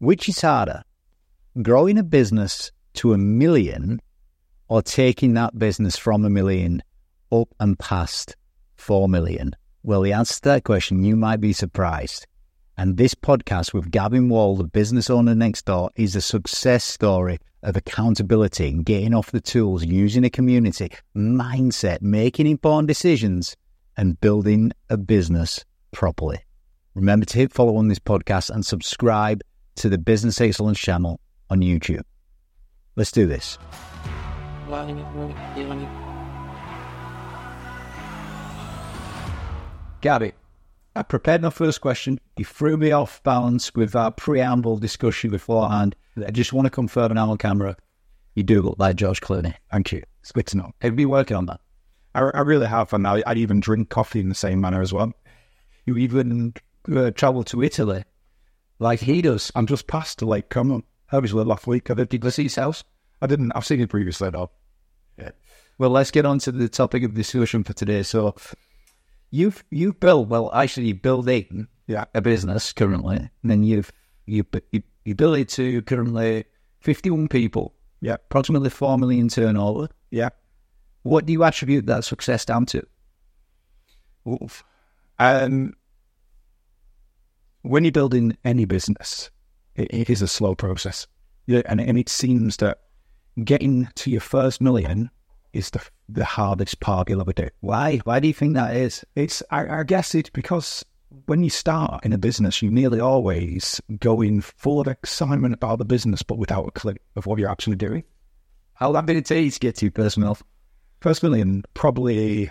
Which is harder, growing a business to a million or taking that business from a million up and past 4 million? Well, the answer to that question, you might be surprised. And this podcast with Gavin Wall, the business owner next door, is a success story of accountability and getting off the tools, using a community, mindset, making important decisions, and building a business properly. Remember to hit follow on this podcast and subscribe to the Business Excellence channel on YouTube. Let's do this. Gabby, I prepared my first question. You threw me off balance with our preamble discussion beforehand. I just want to confirm now on camera. You do look like George Clooney. Thank you. It's good to know. Have you been working on that? I, I really have, and I, I even drink coffee in the same manner as well. You even uh, travel to Italy like he does. I'm just past to Lake Como. I was there last week. I did, you his house? I didn't. I've seen it previously, though. Yeah. Well, let's get on to the topic of discussion for today. So, you've you've built well, actually, you're building Yeah. a business currently, and then you've you you, you built it to currently 51 people, Yeah. approximately four million turnover. Yeah. What do you attribute that success down to? Oof. Um, when you're building any business, it, it is a slow process. Yeah, and, and it seems that getting to your first million is the the hardest part you'll ever do. Why? Why do you think that is? It's I, I guess it's because when you start in a business, you nearly always go in full of excitement about the business, but without a clue of what you're actually doing. How long did it take to get to first mil? First million probably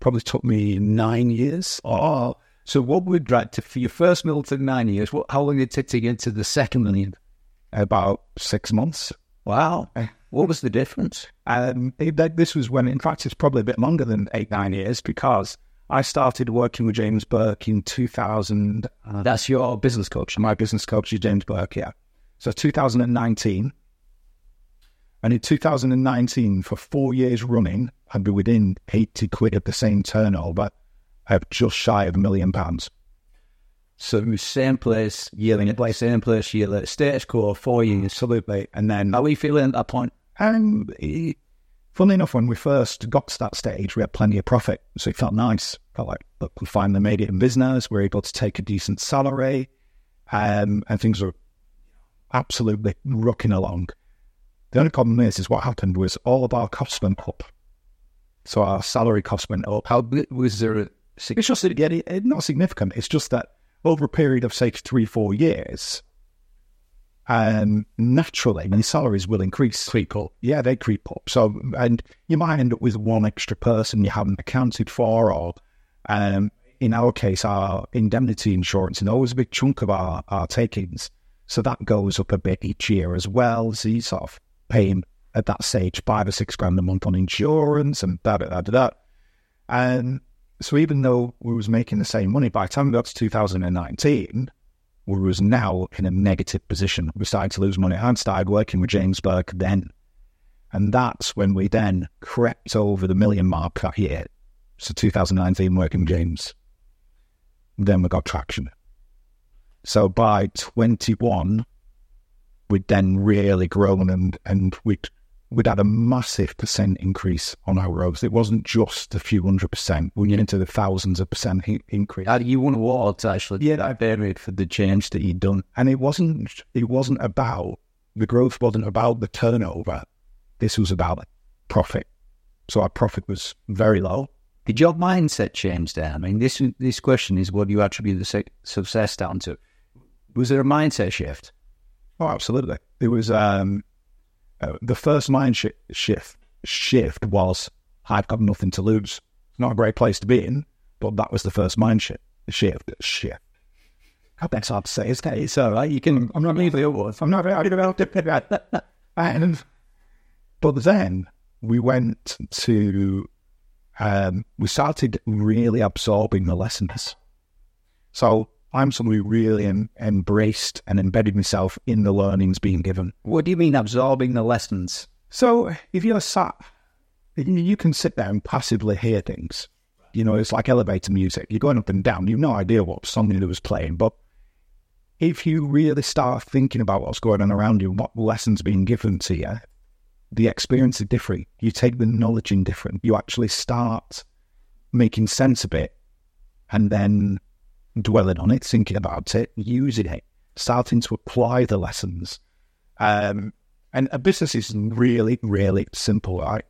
probably took me nine years. Oh, so what would drag to for your first mil to nine years? What? How long did it take to get to the second million? About six months. Wow. What was the difference? Um, it, this was when, in fact, it's probably a bit longer than eight, nine years because I started working with James Burke in 2000. Uh, That's your business coach. my business coach is James Burke, yeah. So 2019. And in 2019, for four years running, I'd be within 80 quid of the same turnover of just shy of a million pounds. So same place, year in place, same place, year later, status quo, four years. Absolutely. And then How are you feeling at that point? Eh, funnily enough, when we first got to that stage, we had plenty of profit. So it felt nice. Felt like, look, we finally made it in business. We are able to take a decent salary. Um, and things were absolutely rocking along. The only problem is, is what happened was all of our costs went up. So our salary costs went up. How was there? A, It's just that again, it, it- not significant. It's just that over a period of say three, four years, um, naturally, your salaries will increase. creep up. Yeah, they creep up. So, and you might end up with one extra person you haven't accounted for, or um, in our case, our indemnity insurance, and always a big chunk of our, our takings. So that goes up a bit each year as well. So you sort of paying at that stage five or six grand a month on insurance and da da da da. da. And so even though we was making the same money, by the time we got to 2019, we was now in a negative position. We started to lose money. I started working with James Burke then. And that's when we then crept over the million mark that year. So 2019 working with James. Then we got traction. So by 21, we'd then really grown and, and we'd, we'd had a massive percent increase on our growth. It wasn't just a few hundred percent. We went into the thousands of percent increase. You won awards actually? Yeah, that period for the change that you'd done. and it wasn't it wasn't about the growth wasn't about the turnover this was about profit so our profit was very low Did your mindset change there? I mean, this this question is what do you attribute the success down to? Was there a mindset shift? oh absolutely it was um uh, the first mind shi shift shift was i've got nothing to lose it's not a great place to be in but that was the first mind shift shift shift God, that's hard to say, isn't it? It's all right. You can. I'm not leaving the awards. I'm not. I don't know. And but then we went to. Um, we started really absorbing the lessons. So I'm someone who really em- embraced and embedded myself in the learnings being given. What do you mean absorbing the lessons? So if you're sat, you- you can sit there and passively hear things. You know, it's like elevator music. You're going up and down. You've no idea what song it was playing, but if you really start thinking about what's going on around you, what lessons being given to you, the experience is different. You take the knowledge in different. You actually start making sense of it and then dwelling on it, thinking about it, using it, starting to apply the lessons. Um, and a business is really, really simple, right?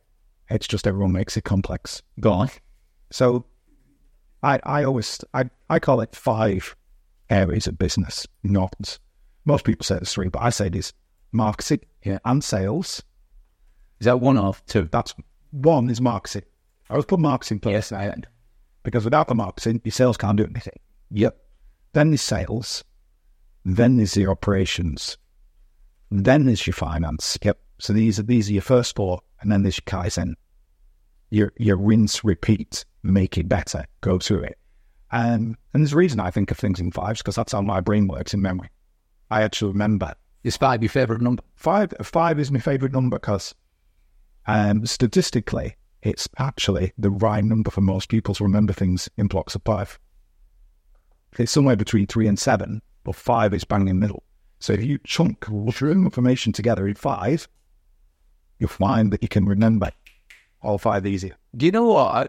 It's just everyone makes it complex. Go on. So I, I always, I, I call it five areas of business, not, most people say it's three, but I say it is marketing Yeah. and sales. Is that one or two? That's one is marketing. I always put marketing first Yes, I because without the marketing, your sales can't do anything. Yep. Then there's sales. Then there's the operations. Then there's your finance. Yep. So these are these are your first four, and then there's your kaizen. Your your rinse, repeat, make it better, go through it. Um, and there's a reason I think of things in fives because that's how my brain works in memory. I actually remember Is five your favourite number? five. Five is my favorite number because um, statistically, it's actually the right number for most people to remember things in blocks of five. It's somewhere between three and seven, but five is bang in the middle. So if you chunk true information together in five, you'll find that you can remember all five easier. Do you know what? I,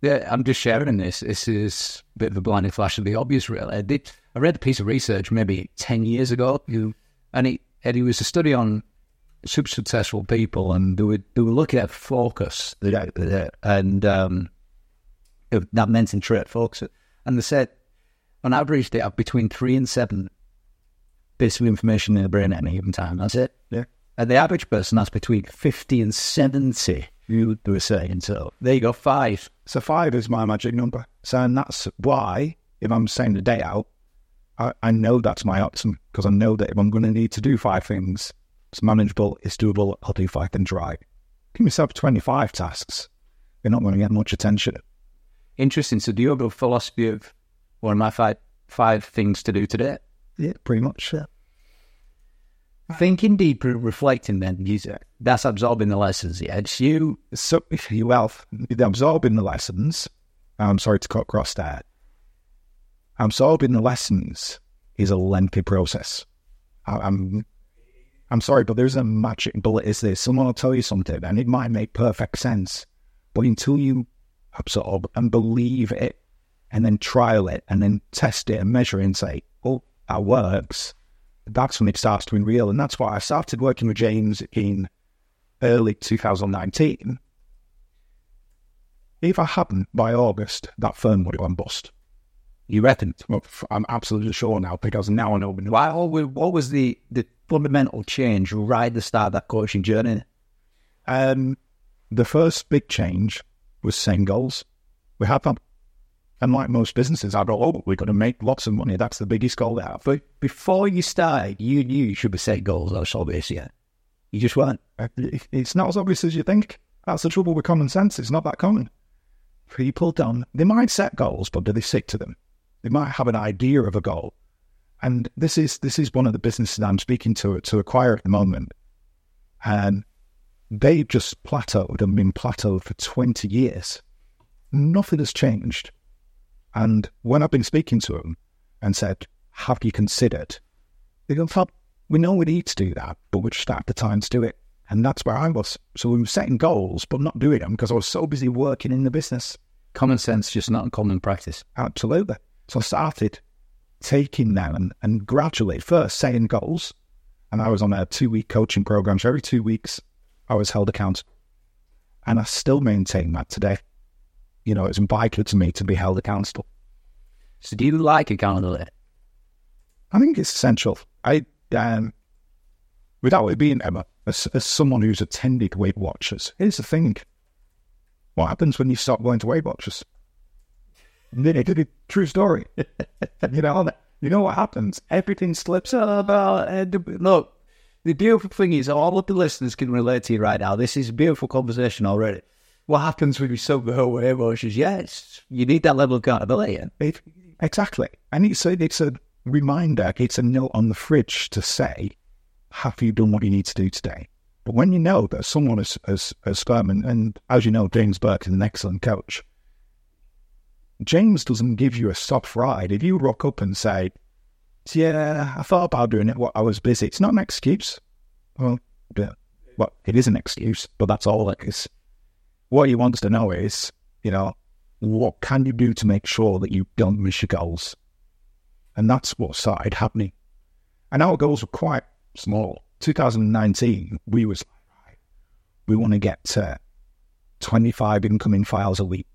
yeah, I'm just sharing this. This is a bit of a blinding flash of the obvious, really. I, did, I read a piece of research maybe 10 years ago, and it, and it was a study on super successful people, and they were, they were looking at focus, and um, that mental trait, focus. And they said, on average, they have between three and seven bits of information in the brain at any given time. That's it. Yeah. And the average person has between 50 and 70, you were saying. So there you go, five. So five is my magic number. So and that's why if I'm saying the day out, I, I know that's my optimum because I know that if I'm going to need to do five things, it's manageable, it's doable, I'll do five things right. Give myself 25 tasks. You're not going to get much attention. Interesting. So do you have a philosophy of one of my five, five things to do today? Yeah, pretty much. Yeah. Thinking deeper, reflecting then, you, that's absorbing the lessons. Yeah, it's you. So if you well, absorbing the lessons, I'm sorry to cut across that. Absorbing the lessons is a lengthy process. I, I'm I'm sorry, but there's a magic bullet. Is there? Someone will tell you something, and it might make perfect sense, but until you absorb and believe it, and then trial it, and then test it and measure it, and say, "Oh, that works," that's when it starts to be real. And that's why I started working with James in early 2019. If I hadn't by August, that firm would have gone bust. You reckon? Well, I'm absolutely sure now because now I know. Why, what was- the, the fundamental change right at the start of that coaching journey? Um, the first big change was setting goals. We had them. And like most businesses, I thought, oh, we're going to make lots of money. That's the biggest goal they have. But before you started, you knew you should be setting goals. That's obvious, yeah. You just weren't. It's not as obvious as you think. That's the trouble with common sense. It's not that common. People don't. They might set goals, but do they stick to them? They might have an idea of a goal, and this is this is one of the businesses I'm speaking to to acquire at the moment, and they've just plateaued and been plateaued for 20 years. Nothing has changed. And when I've been speaking to them and said, "Have you considered?" They go, "Fab, we know we need to do that, but we're just at the time to do it." And that's where I was. So we were setting goals, but not doing them because I was so busy working in the business. Common sense, just not common practice. Absolutely. So I started taking them and, and gradually first setting goals. And I was on a two week coaching program. So every two weeks, I was held accountable. And I still maintain that today. You know, it's vital to me to be held accountable. So do you like accountability? I think it's essential. I, um, without it being Emma, as, as someone who's attended Weight Watchers, here's the thing. What happens when you stop going to Weight Watchers? True story. you know, you know what happens? Everything slips up. About, uh, look, the beautiful thing is all of the listeners can relate to you right now. This is a beautiful conversation already. What happens when you sober away emotions? Yes, you need that level of accountability. It, exactly. And it's a, it's a reminder, it's a note on the fridge to say, have you done what you need to do today? But when you know that someone is as firm, and, and as you know, James Burke is an excellent coach, James doesn't give you a soft ride. If you rock up and say, Yeah, I thought about doing it. What I was busy. It's not an excuse. Well, well, it is an excuse, but that's all it is. What he wants to know is, you know, what can you do to make sure that you don't miss your goals? And that's what started happening. And our goals were quite small. 2019, we was we want to get to 25 incoming files a week.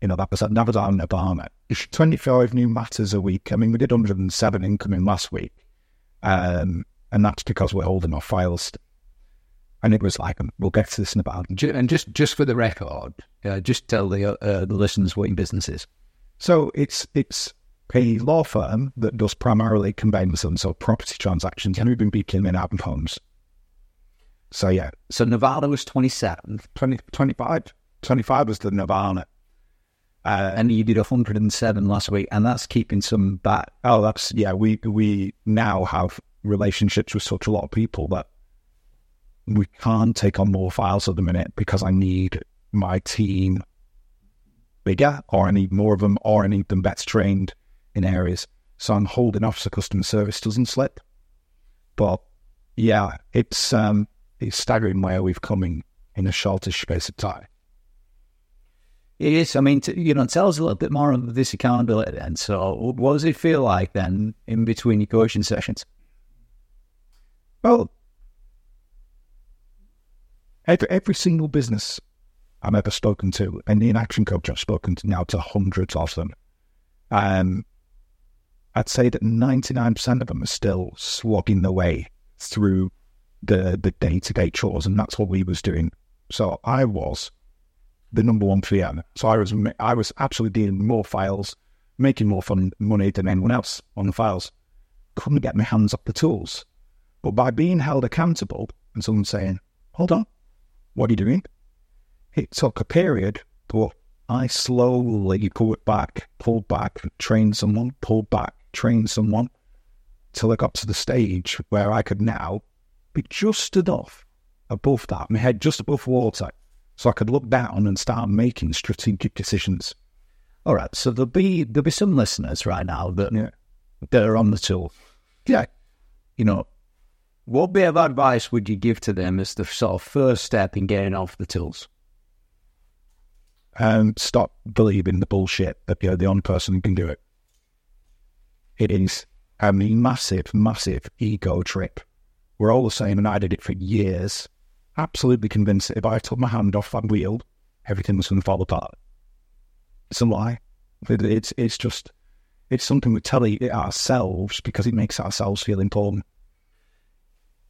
You know, that was, that was our Nirvana. 25 new matters a week. I mean, we did 107 incoming last week. Um, and that's because we're holding our files. And it was like, we'll get to this in about. And just, just for the record, uh, just tell the, uh, the listeners what your business is. So it's, it's a law firm that does primarily conveyancing, so property transactions, yep. moving people in and out of homes. So yeah. So Nirvana was 27. 20, 25. 25 was the Nirvana. Uh, and you did 107 last week, and that's keeping some back. Oh, that's, yeah, we, we now have relationships with such a lot of people that we can't take on more files at the minute because I need my team bigger, or I need more of them, or I need them better trained in areas. So I'm holding off so customer service doesn't slip. But yeah, it's um, it's staggering where we've come in, in a shortish space of time. It is. I mean, to, you know, tell us a little bit more of this accountability then. So, what does it feel like then in between your coaching sessions? Well, every, every single business I've ever spoken to, and in ActionCOACH, I've spoken to now to hundreds of them. Um, I'd say that 99% of them are still slogging their way through the the day to day chores, and that's what we was doing. So I was the number one PM. So I was I was absolutely dealing more files, making more fun money than anyone else on the files. Couldn't get my hands up the tools, but by being held accountable and someone saying, "Hold on, what are you doing?" It took a period, but I slowly pulled back, pulled back, trained someone, pulled back, trained someone till I got to the stage where I could now be just enough above that, my head just above water, so I could look down and start making strategic decisions. All right, so there'll be there'll be some listeners right now that yeah. that are on the tool. Yeah, you know, what bit of advice would you give to them as the sort of first step in getting off the tools? Um, stop believing the bullshit that you're the only person who can do it. It is a massive, massive ego trip. We're all the same, and I did it for years. Absolutely convinced that if I took my hand off that wheel, everything was going to fall apart. It's a lie. it's it's just it's something we tell ourselves because it makes ourselves feel important.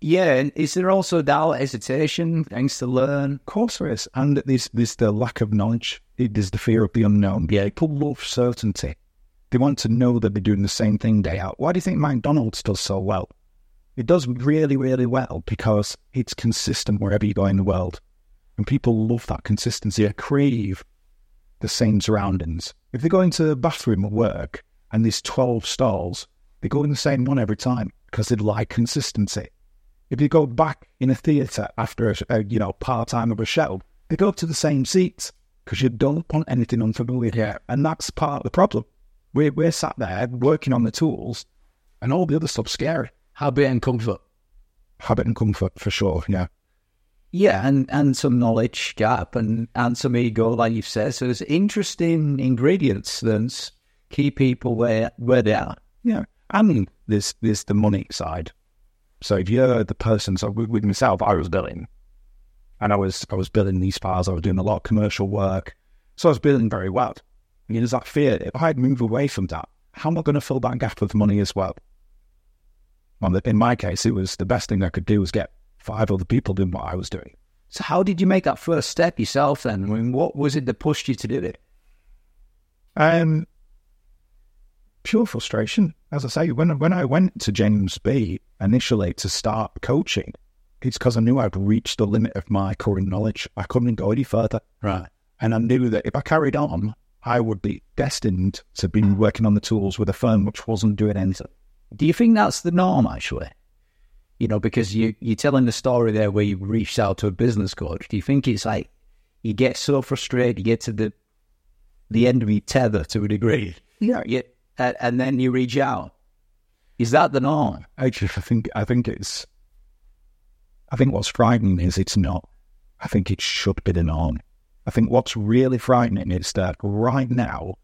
Yeah, and is there also doubt, hesitation, things to learn? Of course there is, and there's there's the lack of knowledge. There's the fear of the unknown. Yeah, people love certainty. They want to know that they're doing the same thing day out. Why do you think McDonald's does so well? It does really, really well because it's consistent wherever you go in the world. And people love that consistency. They crave the same surroundings. If they go into the bathroom at work and there's 12 stalls, they go in the same one every time because they like consistency. If you go back in a theatre after a, a you know part time of a show, they go to the same seats because you don't want anything unfamiliar. Yeah. And that's part of the problem. We're, we're sat there working on the tools and all the other stuff's scary. Habit and comfort. Habit and comfort, for sure, yeah. Yeah, and, and some knowledge gap and, and some ego, like you've said. So there's interesting ingredients that keep people where, where they are. Yeah, and there's, there's the money side. So if you're the person, so with myself, I was billing, and I was I was billing these files. I was doing a lot of commercial work, so I was billing very well. And there's that fear if I'd move away from that, how am I going to fill that gap with money as well? Well, in my case, it was the best thing I could do was get five other people doing what I was doing. So, how did you make that first step yourself then? I mean, what was it that pushed you to do it? Um, pure frustration. As I say, when when I went to James B initially to start coaching, it's because I knew I'd reached the limit of my current knowledge. I couldn't go any further. Right. And I knew that if I carried on, I would be destined to be working on the tools with a firm which wasn't doing anything. Do you think that's the norm, actually? You know, because you, you're telling the story there where you reached out to a business coach. Do you think it's like you get so frustrated, you get to the the end of your tether to a degree? Yeah. You, and then you reach out? Is that the norm? Actually, I think I think it's. I think what's frightening is it's not. I think it should be the norm. I think what's really frightening is that right now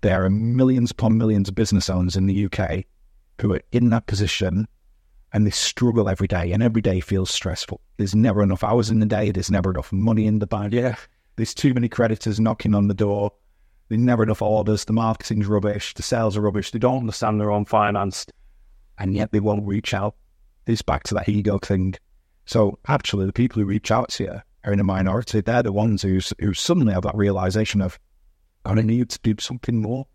there are millions upon millions of business owners in the UK who are in that position and they struggle every day, and every day feels stressful. There's never enough hours in the day. There's never enough money in the bank. Yeah. There's too many creditors knocking on the door. There's never enough orders. The marketing's rubbish. The sales are rubbish. They don't understand their own finance, and yet they won't reach out. It's back to that ego thing. So actually, the people who reach out to you are in a minority. They're the ones who who suddenly have that realization of, I need to do something more.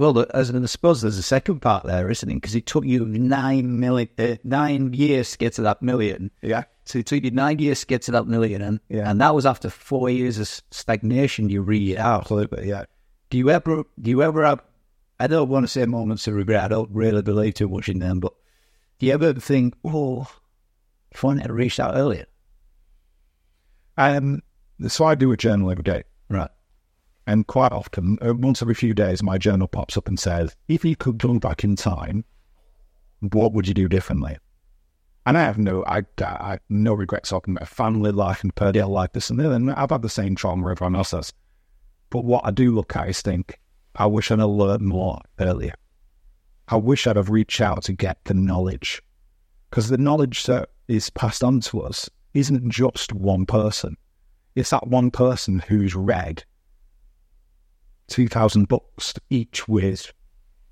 Well, as I suppose there's a second part there, isn't it? Because it took you nine million, uh, nine years to get to that million. Yeah. So it took you nine years to get to that million, and Yeah. and that was after four years of stagnation. You read out. Absolutely. Yeah. Do you ever? Do you ever have? I don't want to say moments of regret. I don't really believe too much in them, but do you ever think, oh, if I had reached out earlier? Um. So I do a journal every day. Right. And quite often, uh, once every few days, my journal pops up and says, if you could go back in time, what would you do differently? And I have no, I, I no regrets talking about family life and personal life, this and that. And I've had the same trauma everyone else has. But what I do look at is think, I wish I'd learned more earlier. I wish I'd have reached out to get the knowledge. Because the knowledge that is passed on to us isn't just one person. It's that one person who's read 2,000 books, each with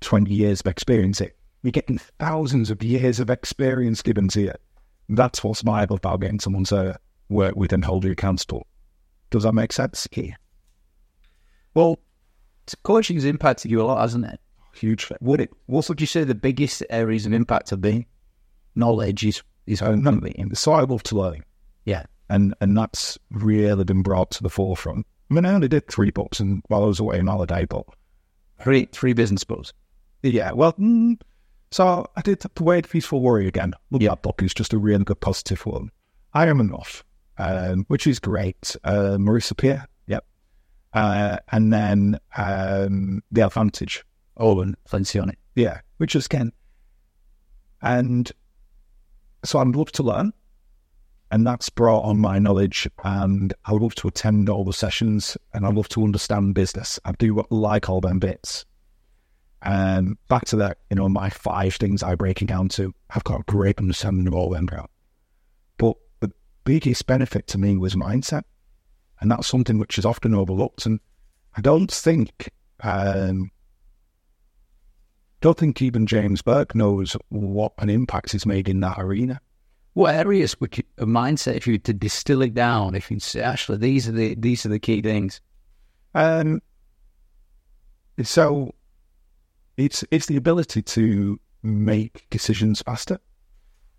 20 years of experience. It You're getting thousands of years of experience given to you. That's what's viable about getting someone to work with and hold you accountable. Does that make sense? Yeah. Well, coaching coaching's impacted you a lot, hasn't it? Huge. Would it? What would you say the biggest areas of impact have been? Knowledge is is no, of it. so I love to learn. Yeah. and and that's really been brought to the forefront. I mean, I only did three books and while I was away on holiday, but Three three business books. yeah, well, mm, so I did the Way of Peaceful Warrior again. Love Yeah. that book; it's just a really good, positive one. I am enough, um, which is great. Uh, Marissa Peer, yep, uh, and then um, the Advantage, Owen Lencioni. yeah, which is again, and so I'd love to learn, and that's brought on my knowledge. And I love to attend all the sessions, and I love to understand business. I do like all them bits. And back to that, you know, my five things I break it down to. I've got a great understanding of all them. But the biggest benefit to me was mindset, and that's something which is often overlooked. And I don't think, um, don't think even James Burke knows what an impact he's made in that arena. What areas would you, mindset, if you to distill it down, if you say, actually, these are the these are the key things. Um, so it's it's the ability to make decisions faster.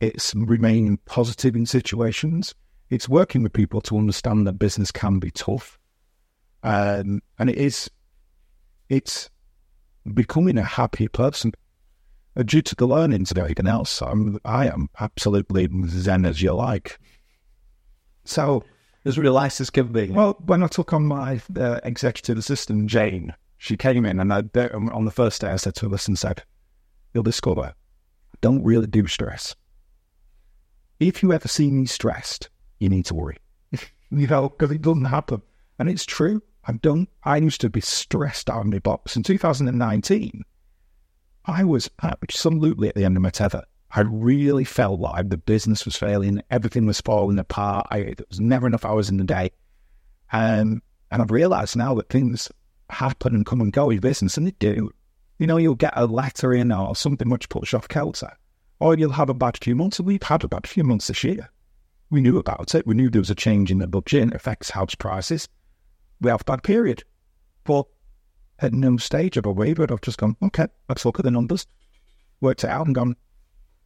It's remaining positive in situations. It's working with people to understand that business can be tough, um, and it is. It's becoming a happier person. Uh, due to the learnings of everything else, I'm, I am absolutely zen as you like. So As relaxed as can be. well, when I took on my uh, executive assistant, Jane, she came in and I, on the first day I said to her, listen, said, you'll discover, I don't really do stress. If you ever see me stressed, you need to worry. you know, because it doesn't happen. And it's true. I don't, I used to be stressed out of my box. In 2019, I was absolutely at the end of my tether. I really felt like the business was failing, everything was falling apart. I, there was never enough hours in the day. Um, and I've realised now that things happen and come and go in business, and they do. You know, you'll get a letter in or something which puts you off kilter, or you'll have a bad few months. And we've had a bad few months this year. We knew about it. We knew there was a change in the budget and it affects house prices. We have a bad period. But at no stage have I wavered. I've just gone, okay, let's look at the numbers, worked it out and gone,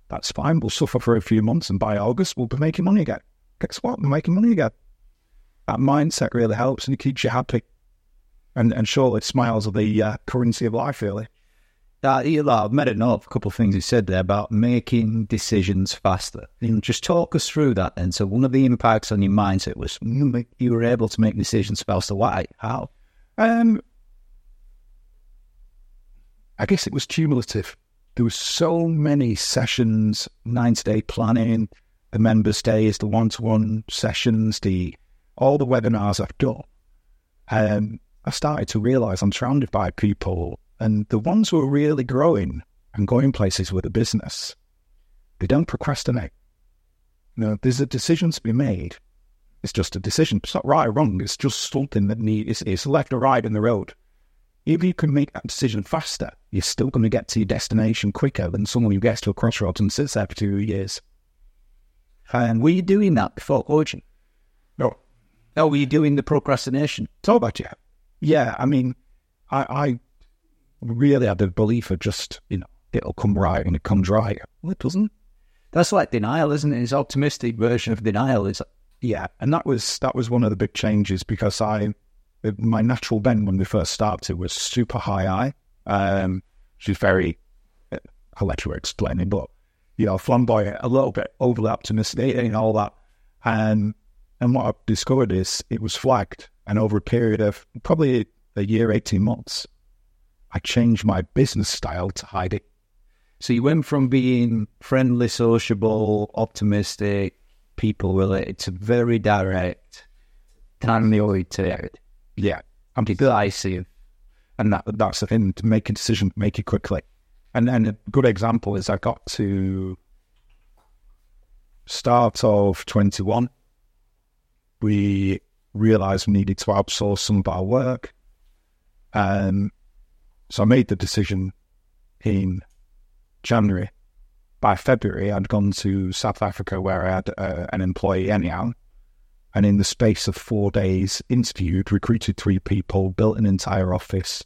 that's fine. We'll suffer for a few months and by August we'll be making money again. Guess what? We're making money again. That mindset really helps and it keeps you happy. And and surely smiles are the uh, currency of life, really. Uh, you know, I've made a note of a couple of things you said there about making decisions faster. And just talk us through that then. So one of the impacts on your mindset was you you were able to make decisions faster. Why? How? Um, I guess it was cumulative. there were so many sessions, 90 day planning, the members' days, the one to one sessions, the all the webinars I've done. Um, I started to realize I'm surrounded by people, and the ones who are really growing and going places with a business, they don't procrastinate. Know, there's a decision to be made. It's just a decision. It's not right or wrong. It's just something that needs, it's, it's left or right in the road. If you can make that decision faster, you're still going to get to your destination quicker than someone who gets to a crossroads and sits there for two years. And were you doing that before coaching? No. Oh, were you doing the procrastination? Talk about you. Yeah, I mean, I, I really had the belief of just, you know, it'll come right and it comes right. Well, it doesn't. That's like denial, isn't it? It's optimistic version of denial. Is yeah, and that was that was one of the big changes because I my natural bend when we first started was super high I. Um, she's very, I'll let you explain it, but you know, flamboyant, a little bit overly optimistic and all that. And and what I've discovered is it was flagged, and over a period of probably a year, eighteen months, I changed my business style to hide it. So you went from being friendly, sociable, optimistic, people related to very direct, timely oriented. Yeah, I'm decisive. And that that's the thing to make a decision, make it quickly. And then a good example is I got to start of 21. We realized we needed to outsource some of our work. Um, so I made the decision in January. By February, I'd gone to South Africa where I had uh, an employee anyhow. And in the space of four days, interviewed, recruited three people, built an entire office,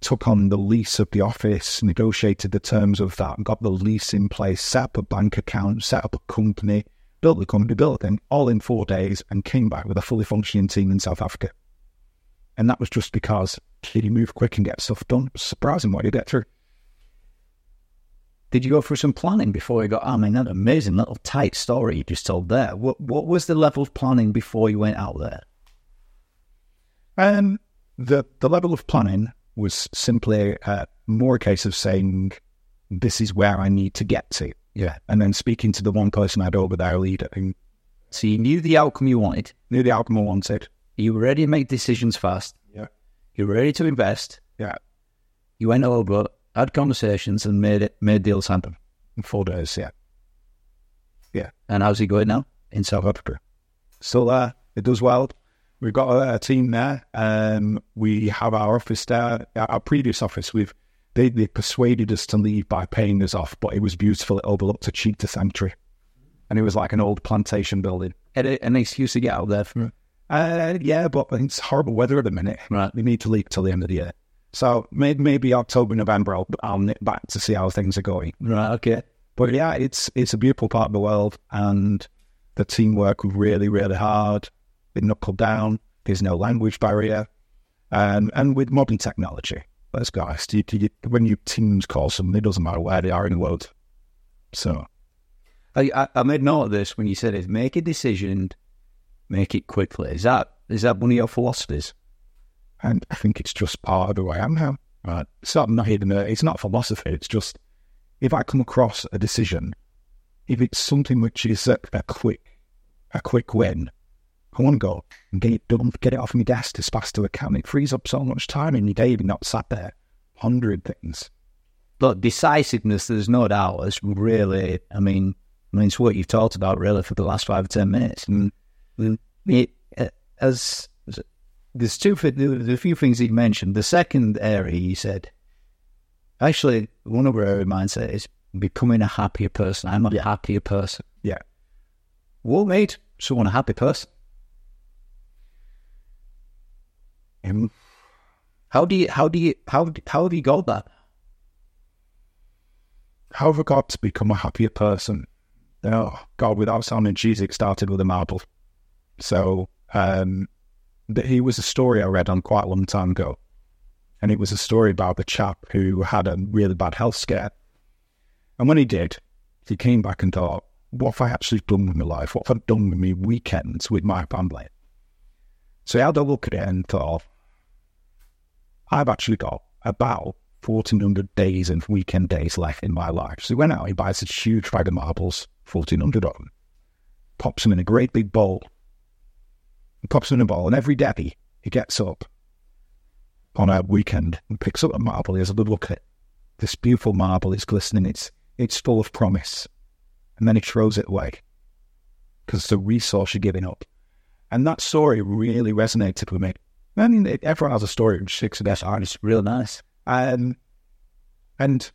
took on the lease of the office, negotiated the terms of that, got the lease in place, set up a bank account, set up a company, built the company, built it all in four days, and came back with a fully functioning team in South Africa. And that was just because you move quick and get stuff done. surprising what you get through. Did you go through some planning before you got? I mean, that amazing little tight story you just told there. What what was the level of planning before you went out there? Um, the the level of planning was simply uh, more a case of saying, this is where I need to get to. Yeah. And then speaking to the one person I had over there, leader. And so you knew the outcome you wanted. Knew the outcome I wanted. You were ready to make decisions fast. Yeah. You were ready to invest. Yeah. You went over, had conversations, and made it made deals happen. In four days, yeah. Yeah. And how's he going now in South Africa? Still there. It does well. We've got a, a team there. Um, we have our office there. Our previous office, we've they, they persuaded us to leave by paying us off, but it was beautiful. It overlooked a cheetah sanctuary, and it was like an old plantation building. Had an excuse to get out there for Uh, yeah, but it's horrible weather at the minute. Right. We need to leave till the end of the year. So maybe, maybe October, November, I'll, I'll nip back to see how things are going. Right. Okay. But yeah, it's it's a beautiful part of the world, and the teamwork was really, really hard. They knuckle down. There's no language barrier, um, and with modern technology, let's go. You, you, when your teams call someone, it doesn't matter where they are in the world. So, I, I made note of this when you said it. Make a decision, make it quickly. Is that is that one of your philosophies? And I think it's just part of who I am now. Right. It's not, not even a, uh, it's not philosophy. It's just if I come across a decision, if it's something which is a, a quick, a quick win, I want to go and get it done, get it off my desk as fast as I can. It frees up so much time in your day if you're not sat there, hundred things. But decisiveness, there's no doubt, is really, I mean, I mean, it's what you've talked about really for the last five or ten minutes. And it, uh, as there's two, there's a few things he mentioned. The second area he said, actually, one of our area mindset is becoming a happier person. I'm a yeah. happier person. Yeah. What made someone a happy person? Um, how do you, how do you, how, how have you got that? How have I got to become a happier person? Oh, God, without sounding cheesy, it started with a marble. So, um, he was a story I read on quite a long time ago. And it was a story about the chap who had a really bad health scare. And when he did, he came back and thought, what have I actually done with my life? What have I done with my weekends with my family? So I had a look at it and thought, I've actually got about 1400 days and weekend days left in my life. So he went out, he buys this huge bag of marbles, 1400 of them, pops them in a great big bowl, he pops in a bowl, and every day he gets up on a weekend and picks up a marble. He has a good look at it. This beautiful marble is glistening, it's, it's full of promise. And then he throws it away because it's a resource you're giving up. And that story really resonated with me. I mean, everyone has a story their heart. It's real nice. Um, and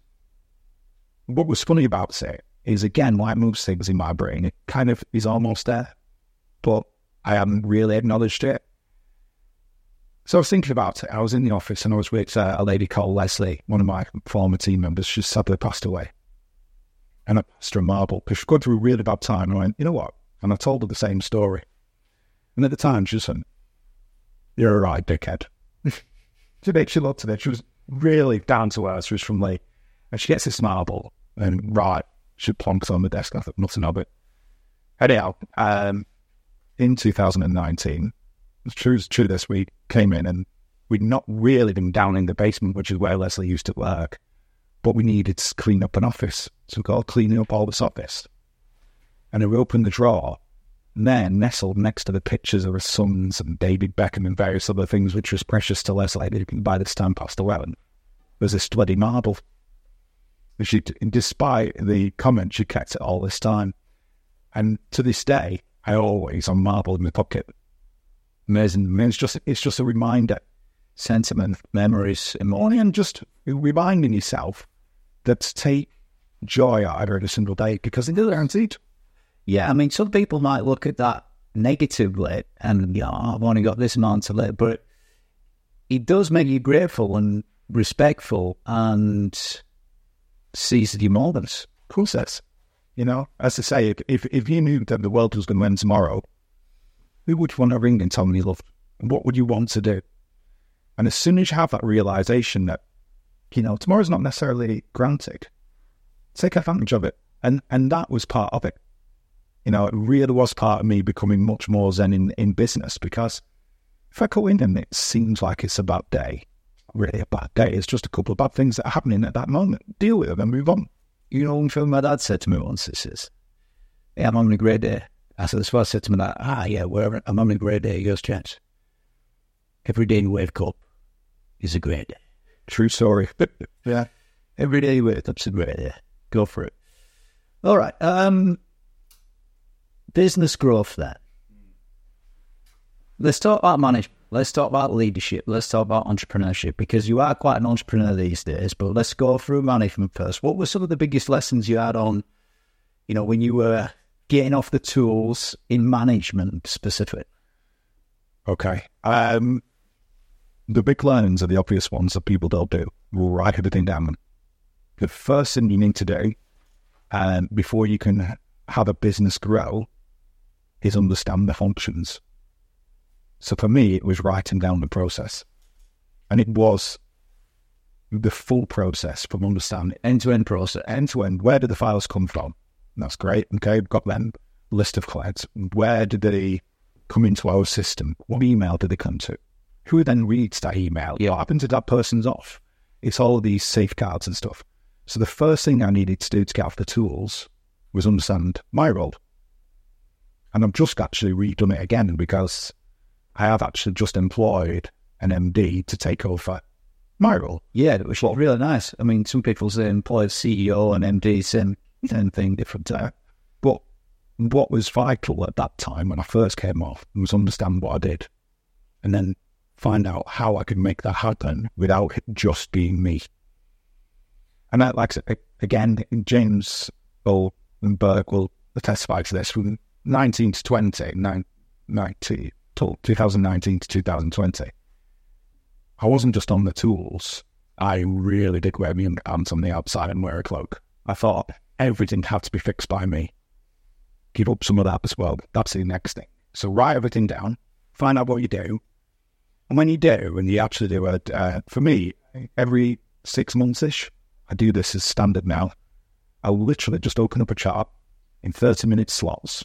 what was funny about it is, again, like most things in my brain, it kind of is almost there, but I haven't really acknowledged it. So I was thinking about it. I was in the office and I was with uh, a lady called Leslie, one of my former team members. She sadly passed away. And I passed her a marble because she's going through a really bad time. And I went, you know what? And I told her the same story. And at the time, she said, You're a right, dickhead. she, made, she looked at it. She was really down to earth. She was from Lee. And she gets this marble and right, she plonks on the desk. I thought nothing of it. Anyhow, um, in 2019, it's true, it's true this, we came in and we'd not really been down in the basement, which is where Leslie used to work, but we needed to clean up an office. So we got cleaning up all this office. And we opened the drawer and then nestled next to the pictures of her sons and David Beckham and various other things, which was precious to Leslie by the time passed away, was this bloody marble. She, despite the comment, she kept it all this time. And to this day, I always on marble in my pocket. Amazing. I mean, it's just it's just a reminder, sentiment, memories, and just reminding yourself that to take joy out of every single day because it is guaranteed. Yeah, I mean, some people might look at that negatively and, yeah, oh, I've only got this amount to live, but it does make you grateful and respectful and seize the moments. Of course, that's, you know, as I say, if, if, if you knew that the world was going to end tomorrow, who would you want to ring and tell me you love? What would you want to do? And as soon as you have that realization that, you know, tomorrow's not necessarily granted, take advantage of it. And and that was part of it. You know, it really was part of me becoming much more zen in, in business because if I go in and it seems like it's a bad day, really a bad day, it's just a couple of bad things that are happening at that moment. Deal with them and move on. You know, thing my dad said to me once, he says, Yeah, I'm having a great day. I said, that's what I said to him that, ah, yeah, whatever, I'm having a great day. He goes, Chance, every day you wake up is a great day. True story. yeah. Every day you wake up's a great day. Go for it. All right. Um, business growth then. Let's talk about management. Let's talk about leadership. Let's talk about entrepreneurship because you are quite an entrepreneur these days. But let's go through management first. What were some of the biggest lessons you had on, you know, when you were getting off the tools in management specific? Okay. Um, the big learnings are the obvious ones that people don't do. We'll write everything down. The first thing you need to do um, before you can have a business grow is understand the functions. So for me, it was writing down the process. And it was the full process from understanding end to end process, end to end. Where did the files come from? That's great. Okay, we've got them list of clients. Where did they come into our system? What email did they come to? Who then reads that email? Yeah. What happened to that person's off? It's all these safeguards and stuff. So the first thing I needed to do to get off the tools was understand my role. And I've just actually redone it again because I have actually just employed an MD to take over my role. Yeah, which is really nice. I mean, some people say a CEO and MD, same, same thing, different time. But what was vital at that time when I first came off was understand what I did and then find out how I could make that happen without it just being me. And that, like again, James Burke will testify to this from 19 to 20, 19, 2019 to 2020. I wasn't just on the tools. I really did wear my hands on the outside and wear a cloak. I thought everything had to be fixed by me. Give up some of that as well. That's the next thing. So write everything down, find out what you do. And when you do, and you actually do it, uh, for me, every six months ish, I do this as standard now. I'll literally just open up a chart in 30 minute slots.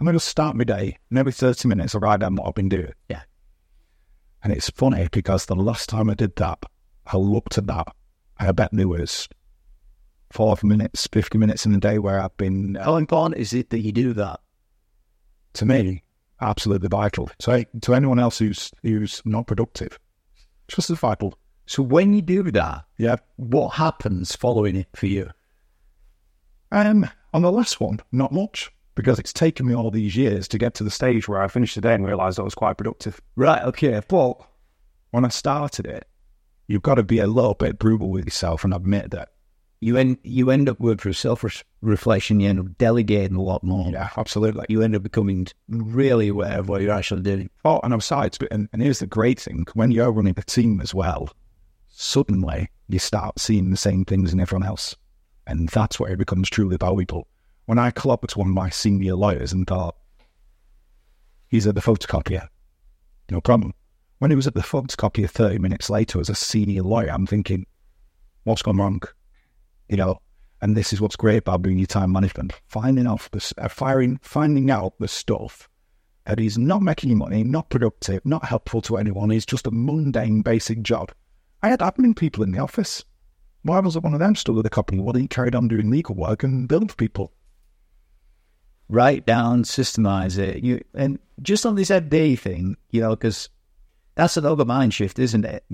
I'm going to start my day, and every 30 minutes I write down what I've been doing. Yeah. And it's funny because the last time I did that, I looked at that and I bet there was five minutes, 50 minutes in a day where I've been, uh, How important is it that you do that? to me, absolutely vital. So to anyone else who's who's not productive, just as vital. So when you do that, Yeah. what happens following it for you? Um, on the last one, not much, because it's taken me all these years to get to the stage where I finished today and realised I was quite productive. Right, okay. But when I started it, you've got to be a little bit brutal with yourself and admit that. You end you end up with for self reflection, you end up delegating a lot more. Yeah, absolutely. You end up becoming really aware of what you're actually doing. Oh, and besides, and, and here's the great thing: when you're running a team as well, suddenly you start seeing the same things in everyone else, and that's where it becomes truly valuable. When I clocked one of my senior lawyers and thought, "He's at the photocopier," no problem. When he was at the photocopier thirty minutes later as a senior lawyer, I'm thinking, "What's gone wrong?" You know. And this is what's great about doing your time management: finding out the uh, firing, finding out the stuff that he's not making money, not productive, not helpful to anyone. He's just a mundane, basic job. I had admin people in the office. Why was it one of them still with the company? Well, he carried on doing legal work and for people. Write down, systemize it. You and just on this MD thing, you know, because that's another mind shift, isn't it?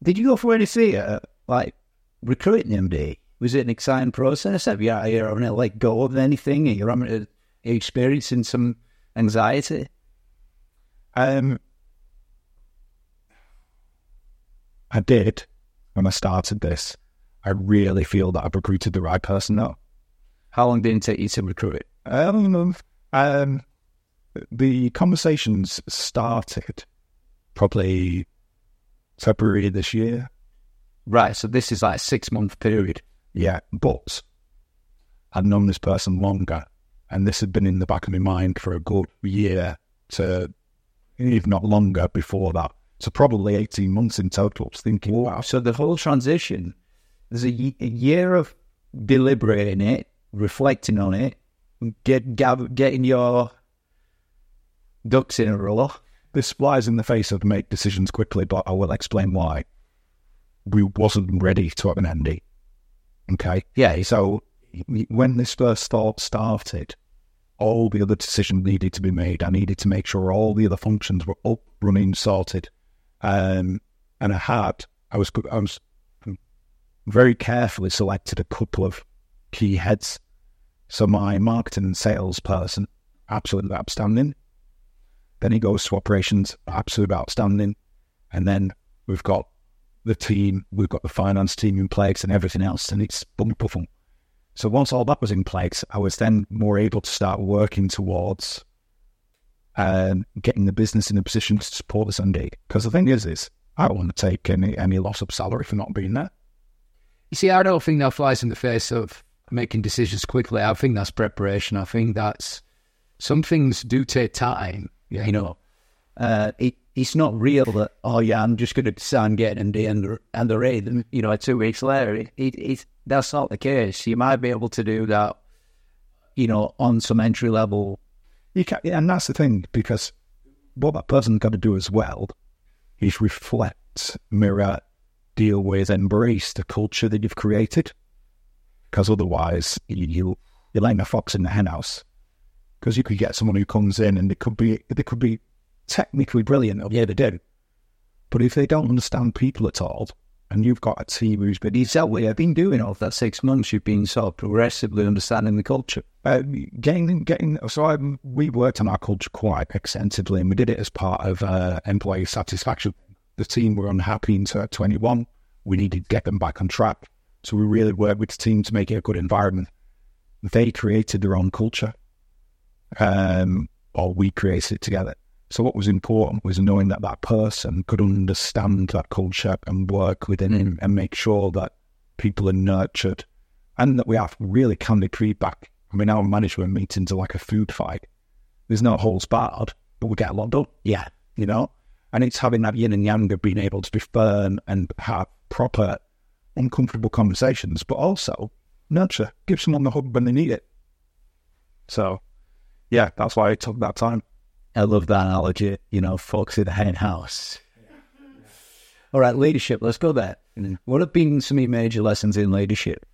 Did you go for any fear, like recruiting MD? Was it an exciting process? Have you, are you having to let go of anything? Are you, having to, are you experiencing some anxiety? Um, I did when I started this. I really feel that I've recruited the right person now. How long did it take you to recruit it? Um, um, the conversations started probably February this year. Right, so this is like a six month period. Yeah, but I'd known this person longer, and this had been in the back of my mind for a good year to, if not longer, before that. So probably eighteen months in total. Thinking, wow, So the whole transition, there's a, ye- a year of deliberating it, reflecting on it, get, getting your ducks in a row. this flies in the face of make decisions quickly, but I will explain why. We wasn't ready to have an MD. Okay. Yeah, So when this first thought started, all the other decisions needed to be made. I needed to make sure all the other functions were up, running, sorted. Um, and I had, I was, I was very carefully selected a couple of key heads. So my marketing and sales person, absolutely outstanding. Then he goes to operations, absolutely outstanding. And then we've got the team, we've got the finance team in place and everything else, and it's boom, boom. So once all that was in place, I was then more able to start working towards um, getting the business in a position to support this MD. Because the thing is, is I don't want to take any any loss of salary for not being there. You see, I don't think that flies in the face of making decisions quickly. I think that's preparation. I think that's some things do take time. you know. Uh, it, it's not real that, oh yeah, I'm just going to sign get and the and, and the rate, and, you know, two weeks later. It, it, it, that's not the case. You might be able to do that, you know, on some entry level. You can, yeah, and that's the thing because what that person's got to do as well is reflect, mirror, deal with, embrace the culture that you've created. Because otherwise, you, you you're letting a fox in the henhouse. Because you could get someone who comes in and they could be they could be technically brilliant. Oh, yeah, they do. But if they don't understand people at all, and you've got a team who's been way. I've been doing all that six months. You've been sort of progressively understanding the culture. uh, getting getting so I, we worked on our culture quite extensively and we did it as part of uh, employee satisfaction the team were unhappy in 21 we needed to get them back on track so we really worked with the team to make it a good environment they created their own culture um, or we created it together so what was important was knowing that that person could understand that culture and work within it and make sure that people are nurtured and that we have really candid feedback. I mean, our management meetings are like a food fight. There's no holes barred, but we get a lot done. Yeah. You know, and it's having that yin and yang of being able to be firm and have proper, uncomfortable conversations, but also nurture, give someone the hug when they need it. So, yeah, that's why I took that time. I love that analogy, you know, folks in the hen house. All right, leadership. Let's go there. What have been some of your major lessons in leadership?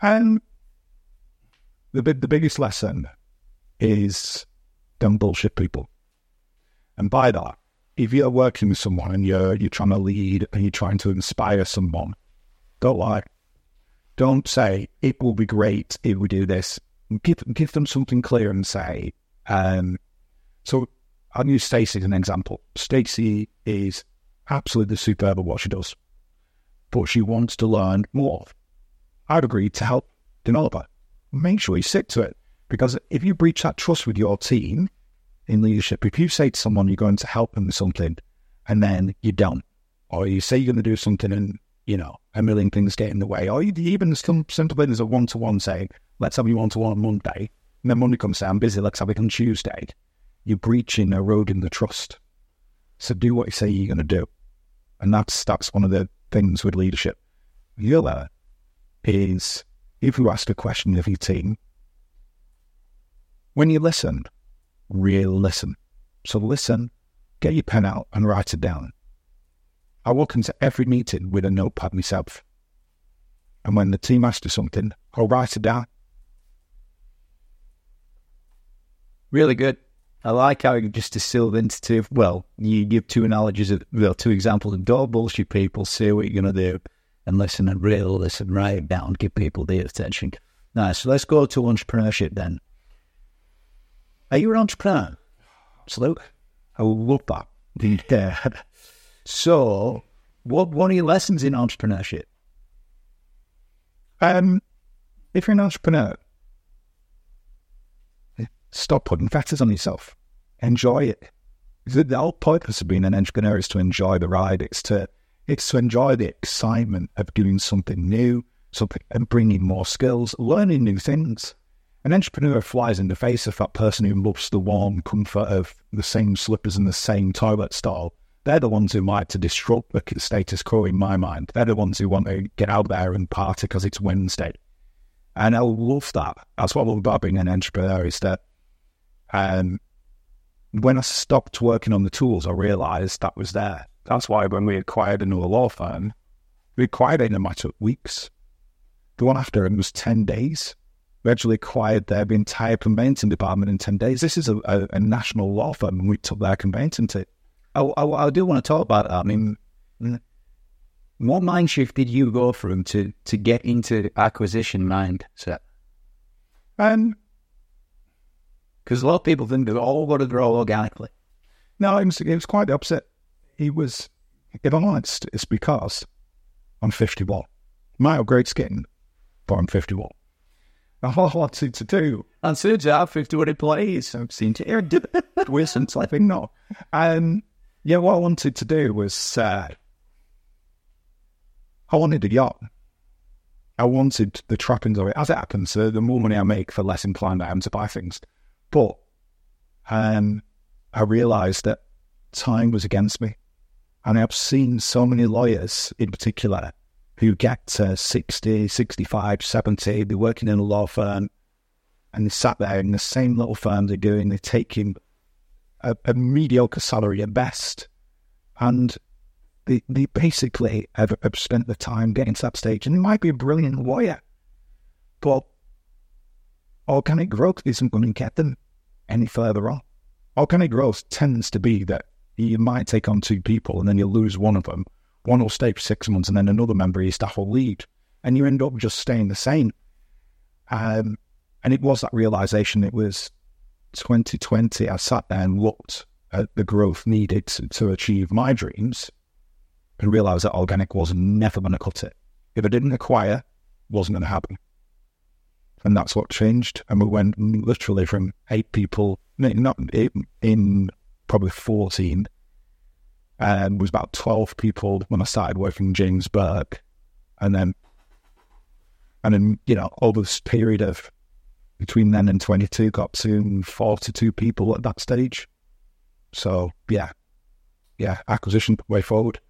And the the biggest lesson is don't bullshit people. And by that, if you're working with someone and you're you're trying to lead and you're trying to inspire someone, don't lie. Don't say it will be great if we do this. Give give them something clear and say. Um, so I'll use Stacey as an example. Stacey is absolutely superb at what she does, but she wants to learn more. I'd agree to help develop her. Make sure you stick to it because if you breach that trust with your team in leadership, if you say to someone you're going to help them with something and then you don't, or you say you're going to do something and you know a million things get in the way, or even some simple thing as a one to one saying, "Let's have you one to one on Monday," and then Monday comes, say, "I'm busy. Let's have it on Tuesday." You're breaching, eroding the trust. So do what you say you're going to do, and that's that's one of the things with leadership. The other is if you ask a question of your team, when you listen, really listen. So listen, get your pen out and write it down. I walk into every meeting with a notepad myself. And when the team asks you something, I'll write it down. Really good. I like how you just distilled into two. Well, you give two analogies of, well, two examples of don't bullshit people, say what you're going to do, and listen and really listen, write it down, give people the attention. Nice. So let's go to entrepreneurship then. Are you an entrepreneur? Absolutely. I love that. Yeah. So, what what are your lessons in entrepreneurship? Um, if you're an entrepreneur, stop putting fetters on yourself. Enjoy it. The, the whole purpose of being an entrepreneur is to enjoy the ride. It's to it's to enjoy the excitement of doing something new, something and bringing more skills, learning new things. An entrepreneur flies in the face of that person who loves the warm comfort of the same slippers and the same toilet stall. They're the ones who like to disrupt the status quo in my mind. They're the ones who want to get out there and party because it's Wednesday. And I love that. That's what I love about being an entrepreneur is that um, when I stopped working on the tools, I realized that was there. That's why when we acquired another law firm, we acquired it in a matter of weeks. The one after it was 10 days. We actually acquired their entire conveyancing department in 10 days. This is a, a, a national law firm, and we took their conveyancing to I, I, I, do want to talk about that. I mean, what mind shift did you go through to, to get into acquisition mindset? Um, because a lot of people think they've all got to grow organically. No, it was, it was quite the opposite. He was, if I'm honest, it's because I'm 51. My great skin, but I'm 51. All I wanted to do. And as I have 51 employees, I've seen to hear Wilson, so I think no. And yeah, what I wanted to do was uh, I wanted a yacht. I wanted the trappings of it. As it happens, uh, the more money I make, the less inclined I am to buy things. But um, I realised that time was against me. And I've seen so many lawyers in particular who get to 60, 65, 70, they're working in a law firm and they sat there in the same little firm they're doing, they're taking a, a mediocre salary at best. And they, they basically have, have spent the time getting to that stage. And they might be a brilliant lawyer, but organic growth isn't going to get them any further on. Organic growth tends to be that you might take on two people and then you lose one of them. One will stay for six months and then another member of your staff will leave. And you end up just staying the same. Um, and it was that realization. It was 2020. I sat there and looked at the growth needed to, to achieve my dreams and realized that organic was never going to cut it. If I didn't acquire, wasn't going to happen. And that's what changed. And we went literally from eight people, not in probably 14, and was about 12 people when I started working in James Burke. And then, and then, you know, over this period of between then and 22, got to 42 people at that stage. So, yeah, yeah, acquisition way forward.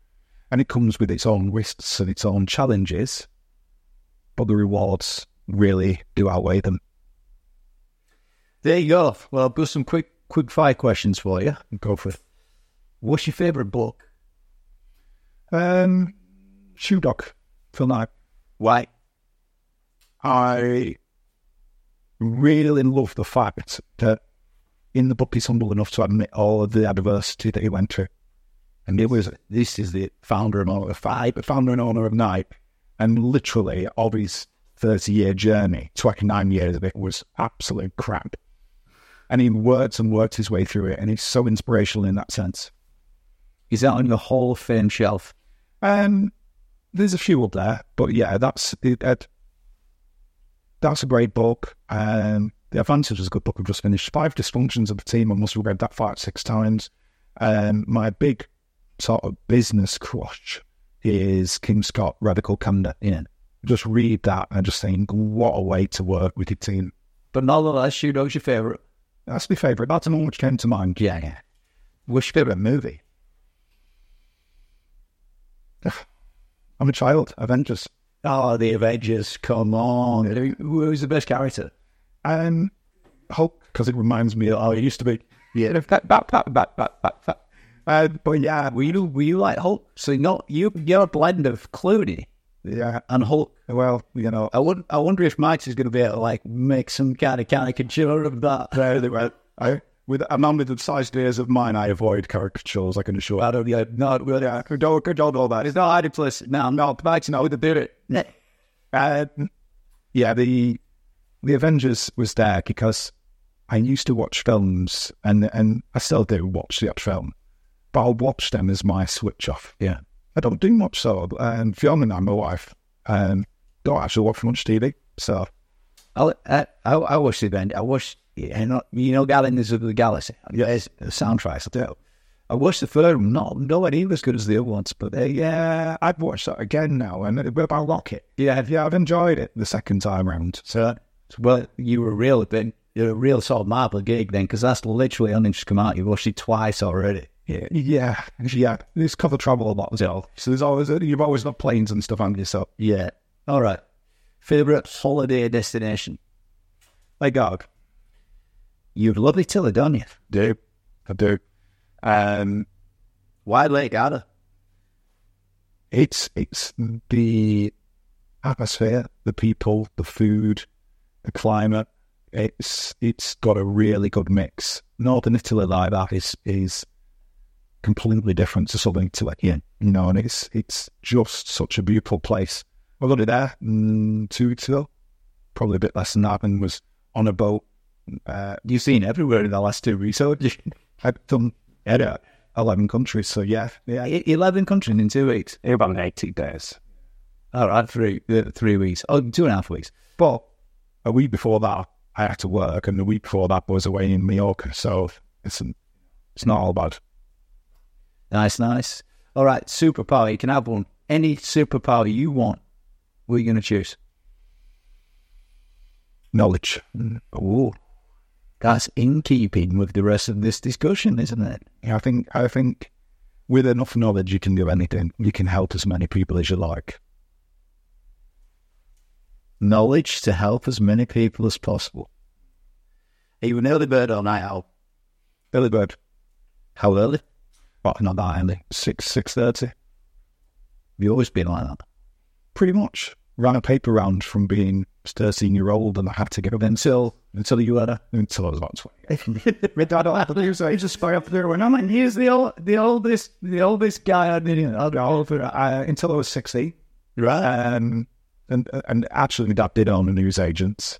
And it comes with its own risks and its own challenges, but the rewards really do outweigh them. There you go. Well, I'll do some quick quick fire questions for you. Go for it. What's your favourite book? Um, Shoe Dog, Phil Knight. Why? I really love the fact that in the book he's humble enough to admit all of the adversity that he went through. And it was this is the founder and owner of Five, founder and owner of Nike, and literally of his thirty year journey, twenty nine years of it was absolute crap. And he worked and worked his way through it, and he's so inspirational in that sense. Is that on your Hall of Fame shelf? Um, there's a few up there, but yeah, that's it, it, that's a great book. Um, the Advantage is a good book. I've just finished. Five Dysfunctions of the Team. I must have read that five, six times. Um, my big sort of business crush is Kim Scott, Radical Candor. Yeah. Just read that and just think, what a way to work with your team. But nonetheless, Shoe Dog's your favourite. That's my favourite. That's the one which came to mind. Yeah, yeah. What's your favourite movie? I'm a child. Avengers. Oh, the Avengers. Come on. Who's the best character? Um, Hulk, because it reminds me of how it used to be. Yeah. Uh, but yeah, Were you, were you like Hulk? So not you, you're a blend of Clooney yeah. and Hulk. Well, you know, I wouldn't. I wonder if Mike is going to be able to like make some kind of caricature of that. I, with a man with the size ears of mine, I avoid caricatures. I can assure. I don't. Yeah, not really. yeah, don't, don't all that. It's not place. No, no. Mike's not do it. Uh, yeah, the the Avengers was there because I used to watch films, and and I still do watch the film, but I'll watch them as my switch off. Yeah. I don't do much so. And Fiona and I, my wife, um, don't actually watch much TV. So I, I, I, I watched the event. I watched, you know, you know Guardians of the Galaxy. Yeah, it's a soundtrack. I. I watched the third one. Not nowhere near as good as the other ones, but uh, yeah, I've watched that again now, and it, about Rocket. Yeah, yeah, I've enjoyed it the second time round. So, well, you were a real then. You're a real sort of Marvel gig then, because that's literally only just come out. You've watched it twice already. Yeah, yeah, yeah. This cover travel a lot as well. So there's always you've always got planes and stuff on you. So Yeah. All right. Favorite holiday destination? like dog, You've loved Italy, don't you? do I do. Um, Why Lake Garda? it's it's the atmosphere, the people, the food, the climate. It's it's got a really good mix. Northern Italy like that is is completely different to Southern Italy. Yeah. You know, and it's it's just such a beautiful place. I got it there mm, two weeks ago, probably a bit less than that, and was on a boat. Uh, You've seen everywhere in the last two weeks. So I've done yeah, eleven countries, so yeah, yeah, eleven countries in two weeks. about eighty days. All right, three uh, three weeks. Oh, two and a half weeks. But a week before that, I had to work, and the week before that I was away in Mallorca. So it's it's not all bad. Nice, nice. All right, superpower. You can have one. Any superpower you want. What are you going to choose? Knowledge. Oh, that's in keeping with the rest of this discussion, isn't it? I think I think with enough knowledge, you can do anything. You can help as many people as you like. Knowledge to help as many people as possible. Are you an early bird or night owl? Billy Bird, How early? but not that early. Six six thirty. Have you always been like that? Pretty much. Ran a paper round from being thirteen year old, and I had to get up until Until you were until I was about twenty. My dad had to do so. Just spy up there when I'm like, here's the old, the oldest, the oldest guy I know. uh, until I was 60. Right. Um, and and actually, my dad did own a newsagent.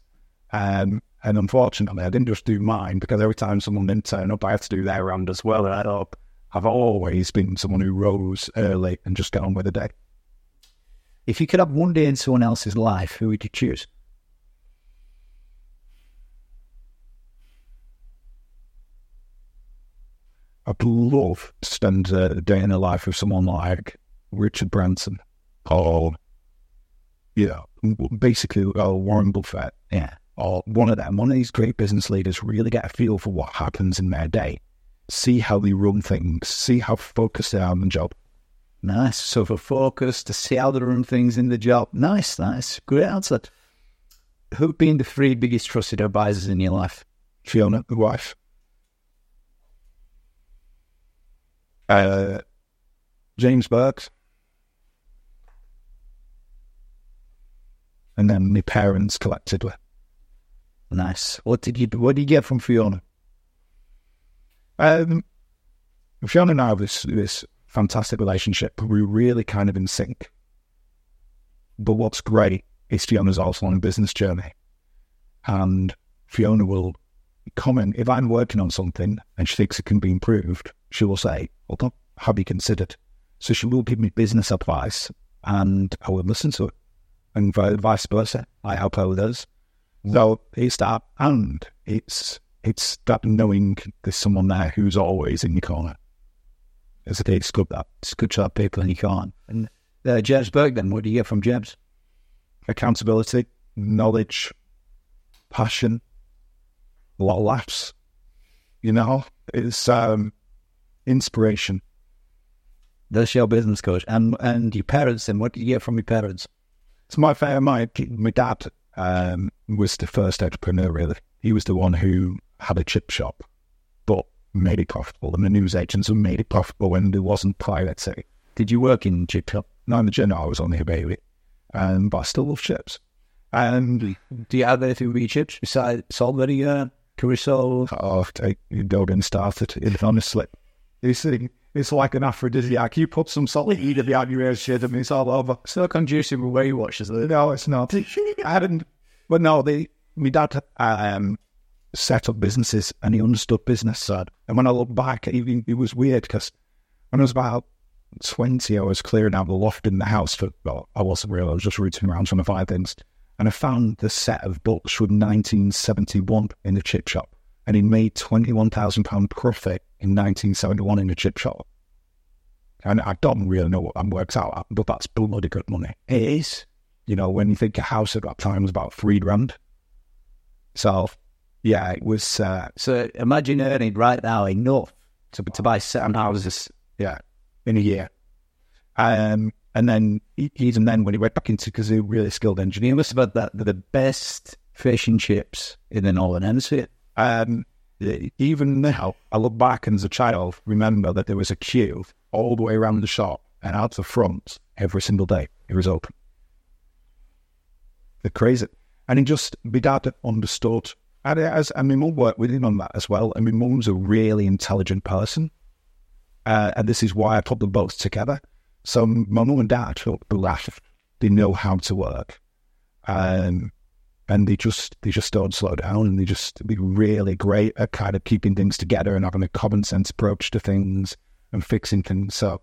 Um, and unfortunately, I didn't just do mine because every time someone didn't turn up, I had to do their round as well. And I thought, I've always been someone who rose early and just get on with the day. If you could have one day in someone else's life, who would you choose? I'd love to spend a day in the life of someone like Richard Branson or, you know, basically uh, Warren Buffett Yeah. or one of them, one of these great business leaders really get a feel for what happens in their day, see how they run things, see how focused they are on the job. Nice. So for focus, to see how to run things in the job. Nice. Nice. Good answer. Who've been the three biggest trusted advisors in your life? Fiona, the wife. Uh, James Burks. And then my parents collected with. Nice. What did you What did you get from Fiona? Um, Fiona and I have this, this fantastic relationship. We're really kind of in sync. But what's great is Fiona's also on a business journey, and Fiona will comment if I'm working on something and she thinks it can be improved. She will say, "Well, have you considered?" So she will give me business advice, and I will listen to it, and vice versa. I help her with. So it's that, and it's it's that knowing there's someone there who's always in your corner. Good that. It's good to have people in your corner. And uh, Burke, then, what do you get from James? Accountability, knowledge, passion, a lot of laughs. You know, it's um, inspiration. That's your business coach. And and your parents, then, what do you get from your parents? It's my my my dad um, was the first entrepreneur. Really, he was the one who had a chip shop, made it profitable, and the news agents have made it profitable when there wasn't piracy. Did you work in chip shop? No, in the general, I was only a baby, um, but I still love chips. And do you have anything with chips besides Salisbury, uh, Curacao? Oh, you don't get started. It, honestly, it's, it's like an aphrodisiac. You put some salt behind your ears, shit, and it's all over. So conducive with Weight Watchers. No, it's not. I hadn't. But no, the my dad um, set up businesses and he understood business side. And when I look back, it, it was weird because when I was about 20, I was clearing out the loft in the house for, well, I wasn't real, I was just rooting around trying to find things. And I found the set of books from 1971 in the chip shop. And he made £21,000 profit in 1971 in the chip shop. And I don't really know what that works out at, but that's bloody good money. It is. You know, when you think a house at that time was about three grand. So yeah, it was. Uh, so imagine earning right now enough to to buy seven houses. Yeah, in a year. Um, and then even then, when he went back into because he was really skilled engineer, must have had that the best fish and chips in the Northern Hemisphere. Um, even now, I look back and as a child, remember that there was a queue all the way around the shop and out the front every single day. It was open. The crazy, and he just, my dad understood and, as, and my mum worked with him on that as well. And my mum's a really intelligent person. Uh, and this is why I put them both together. So my mum and dad laugh. They know how to work. Um, and they just they just don't slow down and they just be really great at kind of keeping things together and having a common sense approach to things and fixing things. So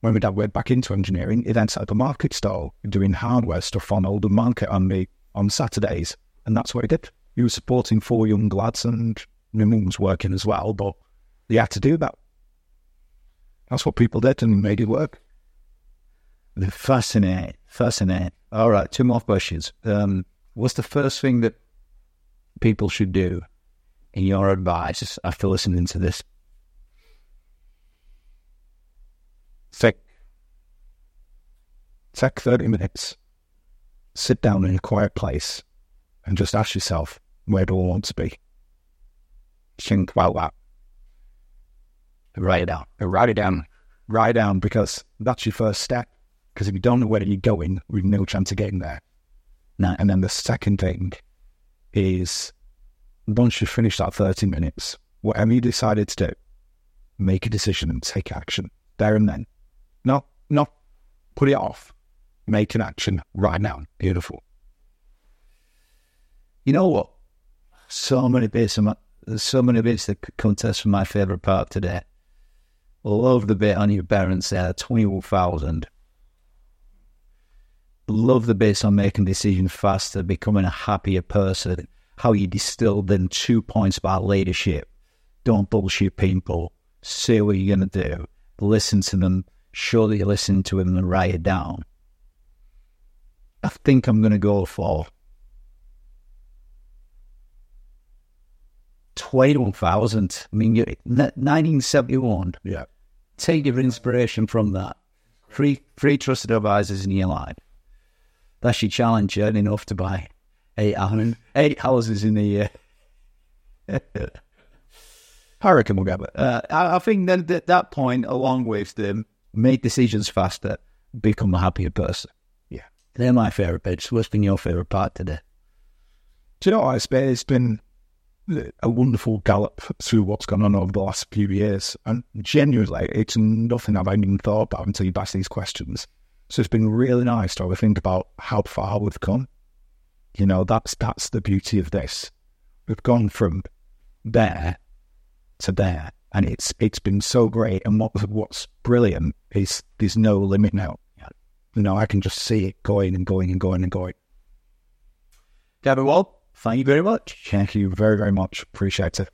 when my dad went back into engineering, he then set up a market stall doing hardware stuff on Oldham Market on me on Saturdays. And that's what he did he was supporting four young lads, and my mum was working as well, but he had to do that. That's what people did and made it work. Fascinating, fascinating. All right, two more questions. Um, what's the first thing that people should do in your advice after listening to this? Think. Take 30 minutes. Sit down in a quiet place and just ask yourself, where do I want to be? Think about that. Write it down. Write it down. Write it down because that's your first step. Because if you don't know where you're going, we've no chance of getting there. No. And then the second thing is once you finish that 30 minutes, whatever you decided to do, make a decision and take action there and then. Not, not put it off. Make an action right now. Beautiful. You know what? So many bits of my, there's so many bits that contest for my favourite part today. Love the bit on your parents there, 21,000. Love the bits on making decisions faster, becoming a happier person, how you distilled in two points about leadership. Don't bullshit people. Say what you're going to do. Listen to them. Show that you listen to them and write it down. I think I'm going to go for 21,000. I mean, 1971. Yeah. Take your inspiration from that. Three, three trusted advisors in your life. That's your challenge, earning enough to buy eight, eight houses in a year. I reckon we'll get it. Uh, I, I, think that at that point, along with them, make decisions faster, become a happier person. Yeah. They're my favourite bits. What's been your favourite part today? Do you know what? It's been, it's been a wonderful gallop through what's gone on over the last few years. And genuinely, it's nothing I've even thought about until you ask these questions. So it's been really nice to have a think about how far we've come. You know, that's that's the beauty of this. We've gone from there to there, and it's it's been so great. And what what's brilliant is there's no limit now. You know, I can just see it going and going and going and going. Gavin Wall, thank you very much. Thank you very very much. Appreciate it.